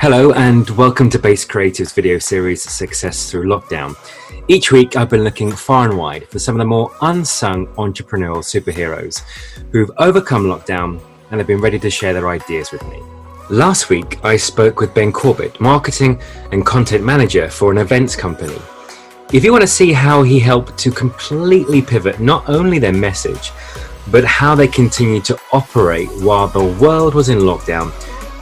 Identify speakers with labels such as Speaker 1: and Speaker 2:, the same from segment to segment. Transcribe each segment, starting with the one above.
Speaker 1: Hello, and welcome to Base Creative's video series Success Through Lockdown. Each week, I've been looking far and wide for some of the more unsung entrepreneurial superheroes who've overcome lockdown and have been ready to share their ideas with me. Last week, I spoke with Ben Corbett, marketing and content manager for an events company. If you want to see how he helped to completely pivot not only their message, but how they continued to operate while the world was in lockdown,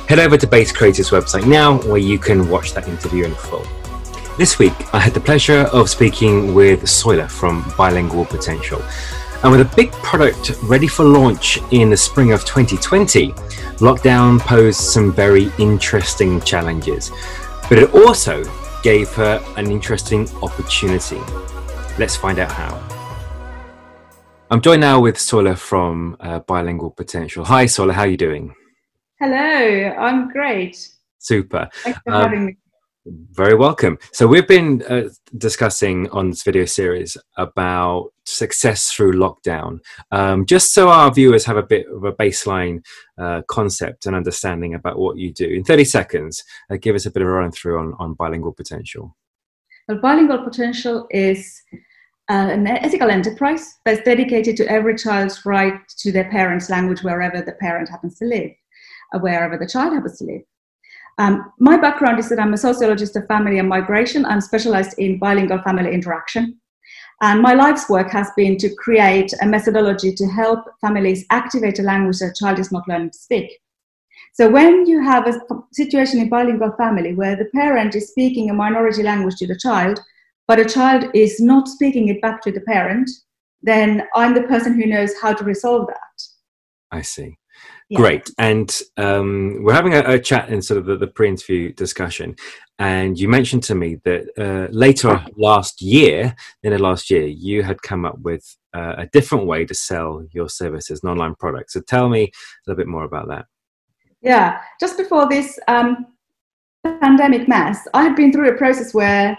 Speaker 1: Head over to Base Creative's website now where you can watch that interview in full. This week, I had the pleasure of speaking with Soila from Bilingual Potential. And with a big product ready for launch in the spring of 2020, lockdown posed some very interesting challenges. But it also gave her an interesting opportunity. Let's find out how. I'm joined now with Soila from uh, Bilingual Potential. Hi, Soila, how are you doing?
Speaker 2: Hello, I'm great.
Speaker 1: Super.
Speaker 2: Thanks for um, having me.
Speaker 1: Very welcome. So we've been uh, discussing on this video series about success through lockdown, um, just so our viewers have a bit of a baseline uh, concept and understanding about what you do. In 30 seconds, uh, give us a bit of a run through on, on bilingual potential.
Speaker 2: Well, bilingual potential is uh, an ethical enterprise that's dedicated to every child's right to their parents' language wherever the parent happens to live wherever the child happens to live. Um, my background is that I'm a sociologist of family and migration. I'm specialized in bilingual family interaction. And my life's work has been to create a methodology to help families activate a language a child is not learning to speak. So when you have a situation in bilingual family where the parent is speaking a minority language to the child, but a child is not speaking it back to the parent, then I'm the person who knows how to resolve that.
Speaker 1: I see. Yeah. Great. And um, we're having a, a, chat in sort of the, the, pre-interview discussion, and you mentioned to me that uh, later last year, in the last year, you had come up with uh, a different way to sell your services, an online product. So tell me a little bit more about that.
Speaker 2: Yeah, just before this um, pandemic mess, I had been through a process where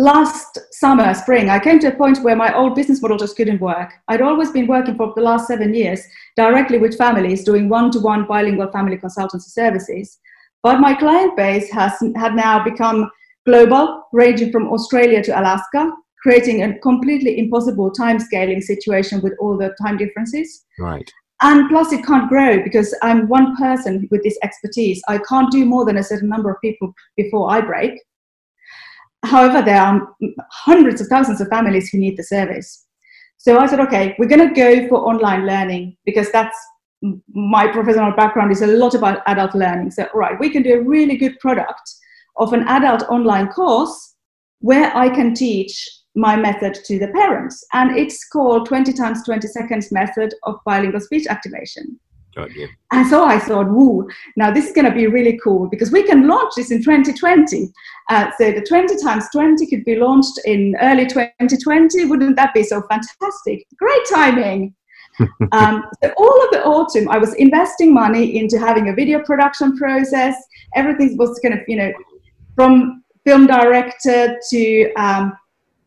Speaker 2: last summer, spring, I came to a point where my old business model just couldn't work. I'd always been working for the last seven years directly with families, doing one to one bilingual family consultancy services. But my client base has had now become global, ranging from Australia to Alaska, creating a completely impossible time scaling situation with all the time differences.
Speaker 1: Right.
Speaker 2: And plus, it can't grow because I'm one person with this expertise. I can't do more than a certain number of people before I break. However, there are hundreds of thousands of families who need the service. So I said, okay, we're going to go for online learning because that's my professional background is a lot about adult learning. So, right, we can do a really good product of an adult online course where I can teach my method to the parents. And it's called 20 times 20 seconds method of bilingual speech activation. And so I thought, woo, now this is going to be really cool because we can launch this in 2020. Uh, so the 20 times 20 could be launched in early 2020. Wouldn't that be so fantastic? Great timing. um, so all of the autumn, I was investing money into having a video production process. Everything was kind of, you know, from film director to um,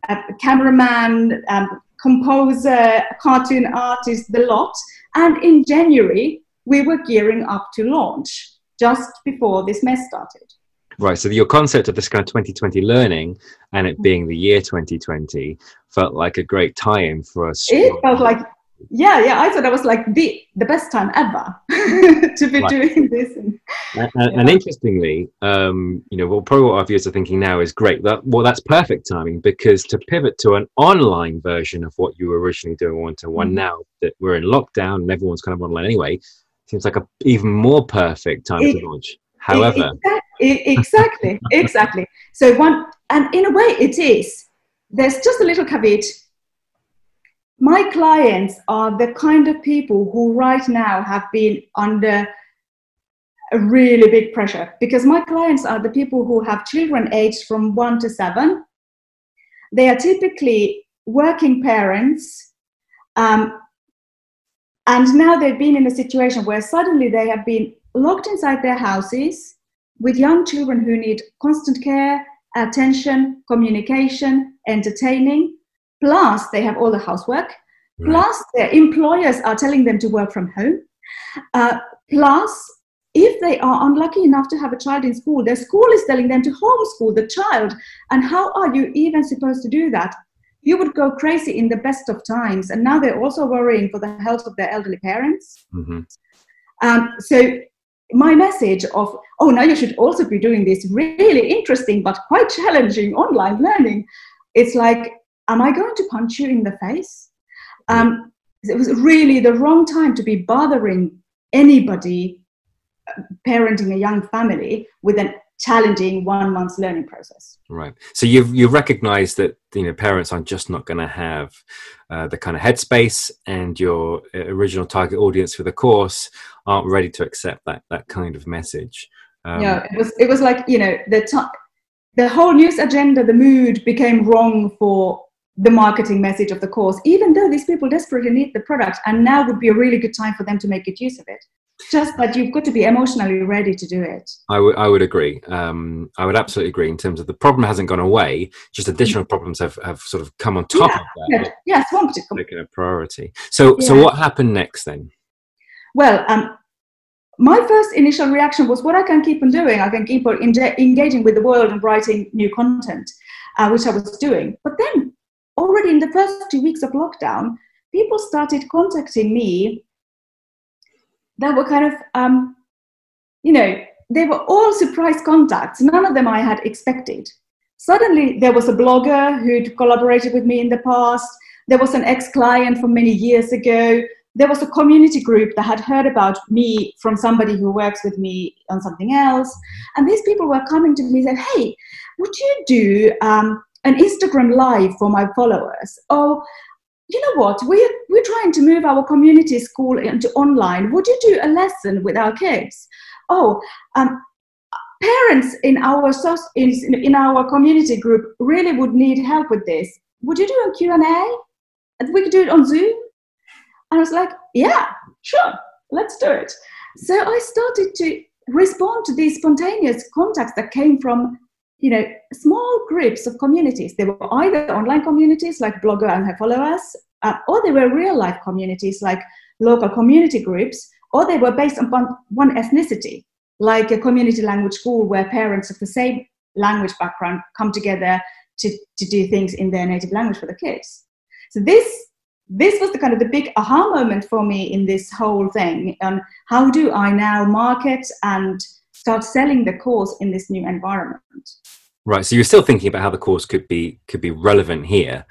Speaker 2: a cameraman, um, composer, cartoon artist, the lot. And in January, we were gearing up to launch just before this mess started.
Speaker 1: Right. So your concept of this kind of 2020 learning and it being the year 2020 felt like a great time for us.
Speaker 2: It felt like, yeah, yeah. I thought that was like the the best time ever to be right. doing this.
Speaker 1: And, and, yeah. and interestingly, um, you know, well, probably what our viewers are thinking now is great. That well, that's perfect timing because to pivot to an online version of what you were originally doing one to one now that we're in lockdown and everyone's kind of online anyway, seems like a even more perfect time it, to launch. However,
Speaker 2: exactly, exactly. So one, and in a way, it is. There's just a little caveat. My clients are the kind of people who right now have been under a really big pressure because my clients are the people who have children aged from one to seven. They are typically working parents um, and now they've been in a situation where suddenly they have been locked inside their houses with young children who need constant care, attention, communication, entertaining. Plus, they have all the housework. Right. Plus, their employers are telling them to work from home. Uh, plus, if they are unlucky enough to have a child in school, their school is telling them to homeschool the child. And how are you even supposed to do that? You would go crazy in the best of times. And now they're also worrying for the health of their elderly parents. Mm-hmm. Um, so, my message of, oh, now you should also be doing this really interesting but quite challenging online learning. It's like, am I going to punch you in the face? Um, it was really the wrong time to be bothering anybody parenting a young family with a challenging one month learning process.
Speaker 1: Right. So you've you recognize that you know parents are just not going to have uh, the kind of headspace and your uh, original target audience for the course aren't ready to accept that that kind of message.
Speaker 2: Um, yeah it was it was like you know the t- the whole news agenda the mood became wrong for the marketing message of the course even though these people desperately need the product and now would be a really good time for them to make good use of it just that you've got to be emotionally ready to do it.
Speaker 1: I would I would agree. Um, I would absolutely agree in terms of the problem hasn't gone away, just additional problems have, have sort of come on top
Speaker 2: yeah,
Speaker 1: of that.
Speaker 2: Yeah, yeah swamped it.
Speaker 1: Making a priority. So yeah. so what happened next then?
Speaker 2: Well, um, my first initial reaction was what I can keep on doing. I can keep on engaging with the world and writing new content, uh, which I was doing. But then, already in the first two weeks of lockdown, people started contacting me that were kind of, um, you know, they were all surprise contacts. None of them I had expected. Suddenly, there was a blogger who'd collaborated with me in the past. There was an ex client from many years ago. There was a community group that had heard about me from somebody who works with me on something else. And these people were coming to me and said, Hey, would you do um, an Instagram live for my followers? Oh, you know what? We're, we're trying to move our community school into online. Would you do a lesson with our kids? Oh um, parents in our in, in our community group really would need help with this. Would you do a q&a we could do it on zoom. And i was like yeah sure let's do it. So i started to respond to these spontaneous contacts that came from you know, small groups of communities. They were either online communities like Blogger and her followers, uh, or they were real life communities like local community groups, or they were based upon one ethnicity, like a community language school where parents of the same language background come together to, to do things in their native language for the kids. So this this was the kind of the big aha moment for me in this whole thing on how do I now market and start selling the course in this new environment.
Speaker 1: Right. So you're still thinking about how the course could be could be relevant here,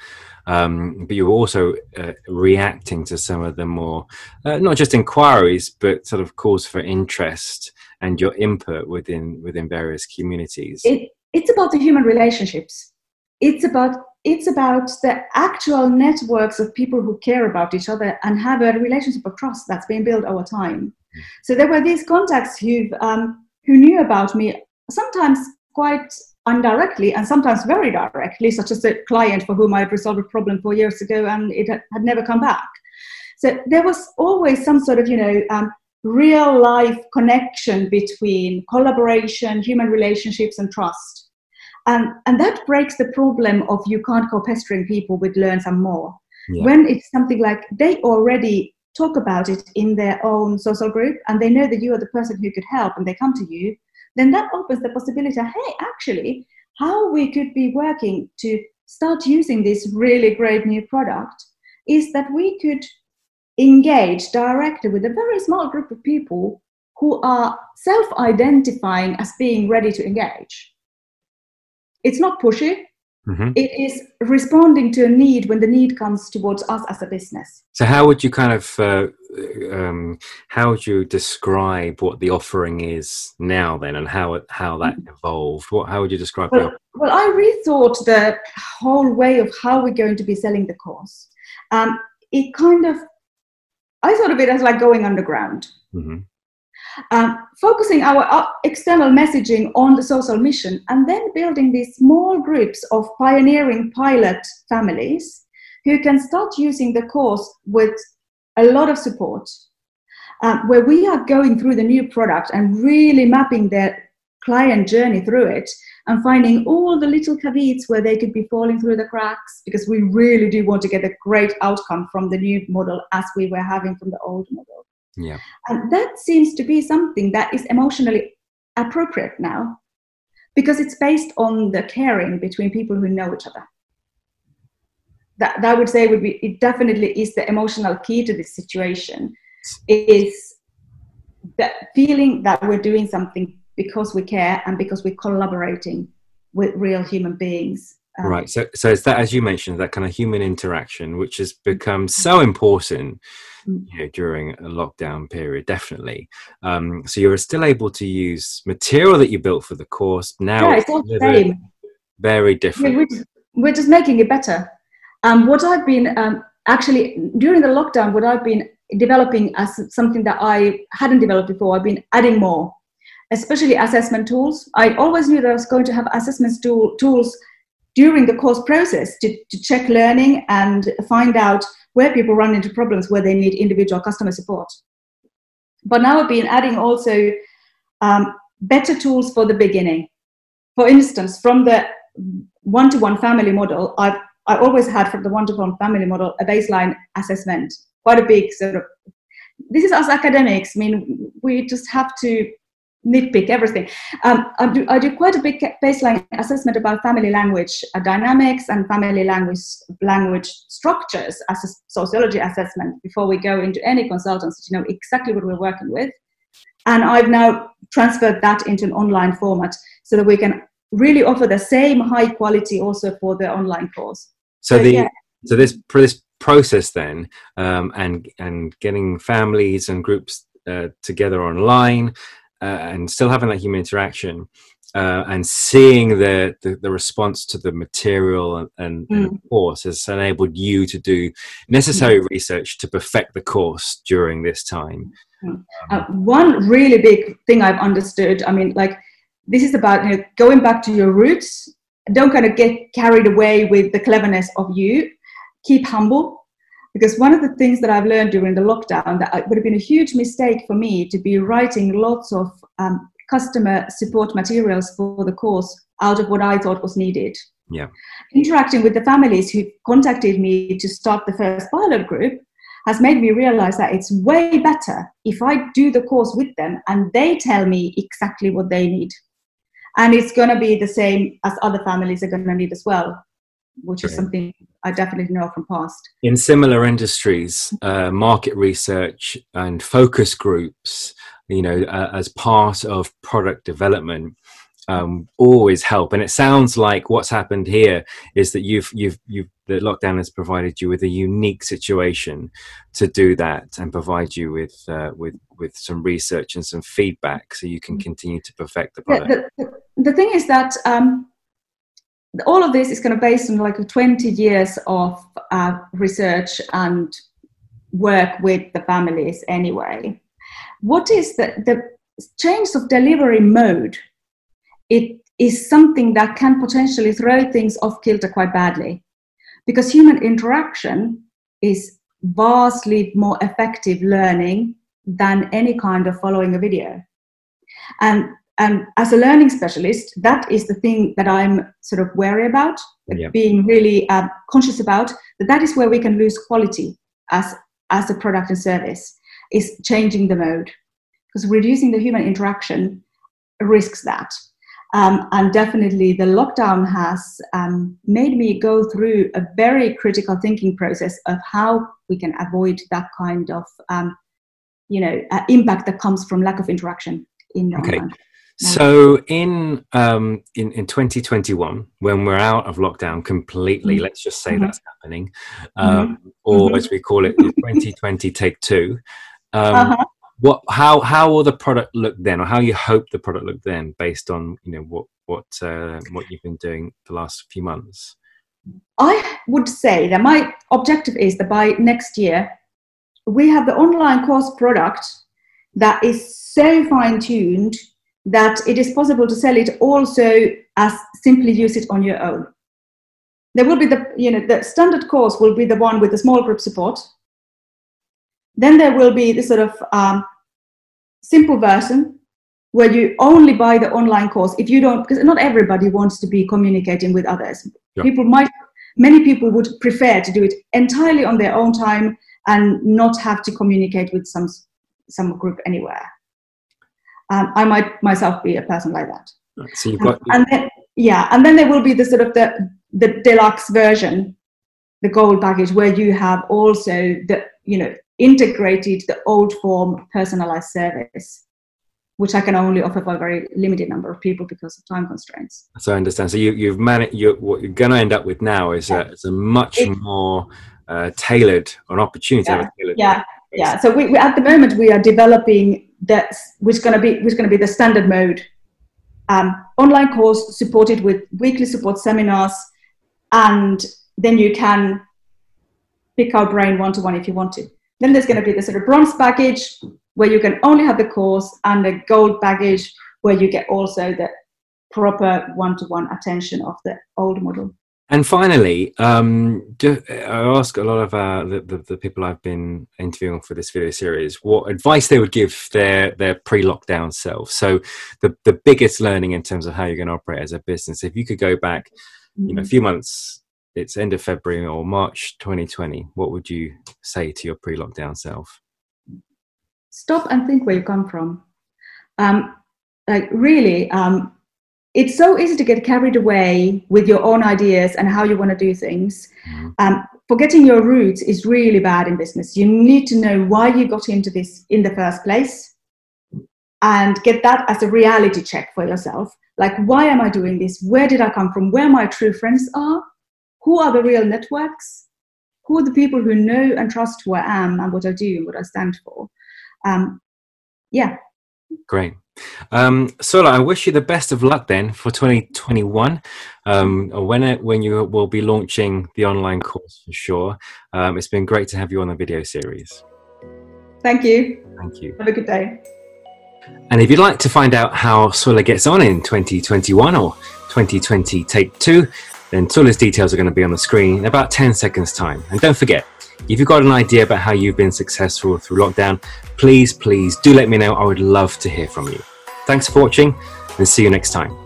Speaker 1: um, but you're also uh, reacting to some of the more uh, not just inquiries, but sort of calls for interest and your input within within various communities.
Speaker 2: It, it's about the human relationships. It's about it's about the actual networks of people who care about each other and have a relationship of trust that's been built over time. Mm. So there were these contacts who um, who knew about me sometimes quite indirectly and sometimes very directly, such as a client for whom I had resolved a problem four years ago and it had, never come back. So there was always some sort of, you know, um, real life connection between collaboration, human relationships, and trust. And, and that breaks the problem of you can't go pestering people with learn some more. Yeah. When it's something like they already talk about it in their own social group and they know that you are the person who could help and they come to you, then that opens the possibility hey, actually, how we could be working to start using this really great new product is that we could engage directly with a very small group of people who are self identifying as being ready to engage. It's not pushy, Mm-hmm. It is responding to a need when the need comes towards us as a business.
Speaker 1: So, how would you kind of uh, um, how would you describe what the offering is now, then, and how it, how that mm-hmm. evolved? What how would you describe?
Speaker 2: Well, well, I rethought the whole way of how we're going to be selling the course. Um, it kind of I thought of it as like going underground. Mm-hmm um, focusing our uh, external messaging on the social mission and then building these small groups of pioneering pilot families who can start using the course with a lot of support um, where we are going through the new product and really mapping their client journey through it and finding all the little caveats where they could be falling through the cracks because we really do want to get a great outcome from the new model as we were having from the old model
Speaker 1: Yeah.
Speaker 2: And that seems to be something that is emotionally appropriate now because it's based on the caring between people who know each other. That, that I would say would be it definitely is the emotional key to this situation is that feeling that we're doing something because we care and because we're collaborating with real human beings
Speaker 1: um, right. So, so it's that, as you mentioned, that kind of human interaction, which has become so important mm. you know, during a lockdown period, definitely. Um, so you're still able to use material that you built for the course. Now
Speaker 2: yeah, it's all the same.
Speaker 1: Very different.
Speaker 2: We're just, we're just making it better. Um, what I've been um, actually during the lockdown, what I've been developing as something that I hadn't developed before, I've been adding more, especially assessment tools. I always knew that I was going to have assessment tool, tools during the course process to, to check learning and find out where people run into problems where they need individual customer support. But now I've been adding also um, better tools for the beginning. For instance, from the one-to-one family model, I've I always had from the one-to-one family model a baseline assessment, quite a big sort of. This is us academics. I mean, we just have to nitpick everything. Um, I, do, I, do, quite a big baseline assessment about family language uh, dynamics and family language language structures as a sociology assessment before we go into any consultants to know exactly what we're working with. And I've now transferred that into an online format so that we can really offer the same high quality also for the online course.
Speaker 1: So, so the yeah. so this this process then um, and and getting families and groups uh, together online uh, and still having that human interaction uh, and seeing the, the, the response to the material and, and, mm. and, course has enabled you to do necessary mm. research to perfect the course during this time.
Speaker 2: Mm. Uh, one really big thing I've understood, I mean, like this is about you know, going back to your roots. Don't kind of get carried away with the cleverness of you. Keep humble because one of the things that I've learned during the lockdown that would have been a huge mistake for me to be writing lots of um, customer support materials for the course out of what I thought was needed.
Speaker 1: Yeah.
Speaker 2: Interacting with the families who contacted me to start the first pilot group has made me realize that it's way better if I do the course with them and they tell me exactly what they need. And it's going to be the same as other families are going to need as well which is something I definitely know from past.
Speaker 1: In similar industries, uh, market research and focus groups, you know, uh, as part of product development, um, always help. And it sounds like what's happened here is that you've you've you've the lockdown has provided you with a unique situation to do that and provide you with uh, with with some research and some feedback so you can mm. continue to perfect the product.
Speaker 2: Yeah, the, the, thing is that. Um, all of this is kind of based on like 20 years of uh, research and work with the families anyway. What is the, the change of delivery mode? It is something that can potentially throw things off kilter quite badly because human interaction is vastly more effective learning than any kind of following a video. And and as a learning specialist, that is the thing that I'm sort of wary about, yeah. being really uh, conscious about. That that is where we can lose quality as as a product and service is changing the mode because reducing the human interaction risks that. Um, and definitely, the lockdown has um, made me go through a very critical thinking process of how we can avoid that kind of, um, you know, uh, impact that comes from lack of interaction in
Speaker 1: okay. online. So in um, in in 2021, when we're out of lockdown completely, mm-hmm. let's just say mm-hmm. that's happening, um, mm-hmm. or mm-hmm. as we call it, 2020 take two. Um, uh-huh. What how how will the product look then, or how you hope the product look then, based on you know what what uh, what you've been doing the last few months?
Speaker 2: I would say that my objective is that by next year we have the online course product that is so fine tuned that it is possible to sell it also as simply use it on your own. There will be the, you know, the standard course will be the one with the small group support. Then there will be the sort of um, simple version where you only buy the online course if you don't, because not everybody wants to be communicating with others. Yeah. People might, many people would prefer to do it entirely on their own time and not have to communicate with some some group anywhere. Um, I might myself be a person like that.
Speaker 1: So you've got,
Speaker 2: um, and then, yeah, and then there will be the sort of the the deluxe version, the gold package, where you have also the you know integrated the old form personalized service which I can only offer for a very limited number of people because of time constraints.
Speaker 1: So I understand. So you, you've managed. You, what you're going to end up with now is yeah. a, is a much it, more uh, tailored, an opportunity.
Speaker 2: Yeah, yeah, yeah. So we, we, at the moment we are developing that, which going to be which going to be the standard mode, um, online course supported with weekly support seminars, and then you can pick our brain one to one if you want to. Then there's going to be the sort of bronze package, where you can only have the course and the gold baggage where you get also the proper one-to-one attention of the old model.
Speaker 1: And finally, um, do, I ask a lot of uh, the, the, the, people I've been interviewing for this video series what advice they would give their, their pre-lockdown self. So the, the biggest learning in terms of how you're going to operate as a business, if you could go back, you know, a mm-hmm. few months, it's end of February or March 2020, what would you say to your pre-lockdown self?
Speaker 2: stop and think where you come from. Um, like really, um, it's so easy to get carried away with your own ideas and how you want to do things. Mm-hmm. Um, forgetting your roots is really bad in business. You need to know why you got into this in the first place and get that as a reality check for yourself. Like, why am I doing this? Where did I come from? Where my true friends are? Who are the real networks? Who are the people who know and trust who I am and what I do and what I stand for? um, yeah.
Speaker 1: Great. Um, Soila, I wish you the best of luck then for 2021. Um, when it, when you will be launching the online course for sure. Um, it's been great to have you on the video series.
Speaker 2: Thank you.
Speaker 1: Thank you.
Speaker 2: Have a good day.
Speaker 1: And if you'd like to find out how Soila gets on in 2021 or 2020 Take Two, then Soila's details are going to be on the screen in about 10 seconds' time. And don't forget, if you've got an idea about how you've been successful through lockdown, please, please do let me know. I would love to hear from you. Thanks for watching and see you next time.